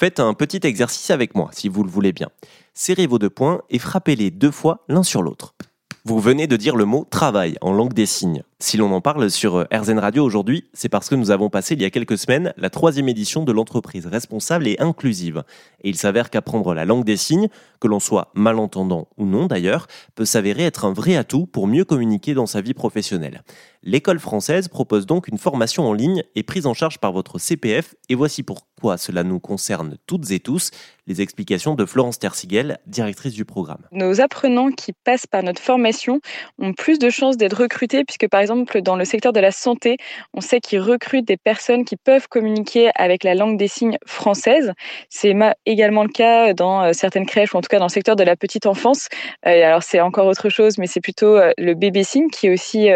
Faites un petit exercice avec moi, si vous le voulez bien. Serrez vos deux poings et frappez-les deux fois l'un sur l'autre. Vous venez de dire le mot travail en langue des signes. Si l'on en parle sur euh, RZN Radio aujourd'hui, c'est parce que nous avons passé il y a quelques semaines la troisième édition de l'entreprise responsable et inclusive. Et il s'avère qu'apprendre la langue des signes, que l'on soit malentendant ou non d'ailleurs, peut s'avérer être un vrai atout pour mieux communiquer dans sa vie professionnelle. L'école française propose donc une formation en ligne et prise en charge par votre CPF et voici pourquoi cela nous concerne toutes et tous. Les explications de Florence Tersigel, directrice du programme. Nos apprenants qui passent par notre formation ont plus de chances d'être recrutés puisque par exemple dans le secteur de la santé, on sait qu'ils recrutent des personnes qui peuvent communiquer avec la langue des signes française. C'est également le cas dans euh, certaines crèches ou en tout cas dans le secteur de la petite enfance. Euh, alors c'est encore autre chose, mais c'est plutôt euh, le bébé signe qui est aussi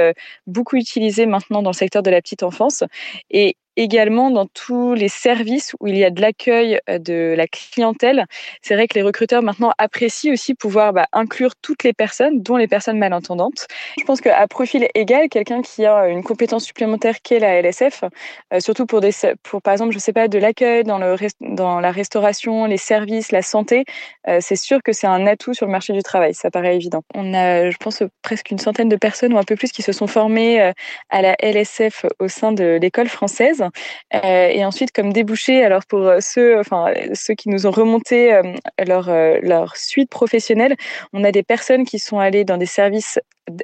beaucoup utilisé maintenant dans le secteur de la petite enfance. Et également dans tous les services où il y a de l'accueil euh, de la clientèle. C'est vrai que les recruteurs maintenant apprécient aussi pouvoir bah, inclure toutes les personnes, dont les personnes malentendantes. Je pense qu'à profil égal, quelqu'un qui a une compétence supplémentaire qu'est la LSF, euh, surtout pour, des, pour par exemple, je sais pas, de l'accueil dans, dans la restauration, les services, la santé, euh, c'est sûr que c'est un atout sur le marché du travail, ça paraît évident. On a, je pense, presque une centaine de personnes ou un peu plus qui se sont formées à la LSF au sein de l'école française. Euh, et ensuite, comme débouché, alors pour euh, ceux, enfin, ceux qui nous ont remonté euh, leur, leur suite professionnelle, on a des personnes qui sont allées dans des services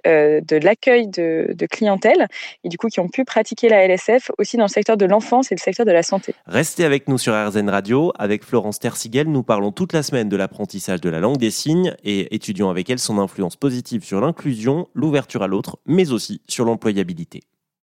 de l'accueil de, clientèle et du coup qui ont pu pratiquer la LSF aussi dans le secteur de l'enfance et le secteur de la santé. Restez avec nous sur RZN Radio. Avec Florence Tersigel, nous parlons toute la semaine de l'apprentissage de la langue des signes et étudions avec elle son influence positive sur l'inclusion, l'ouverture à l'autre, mais aussi sur l'employabilité.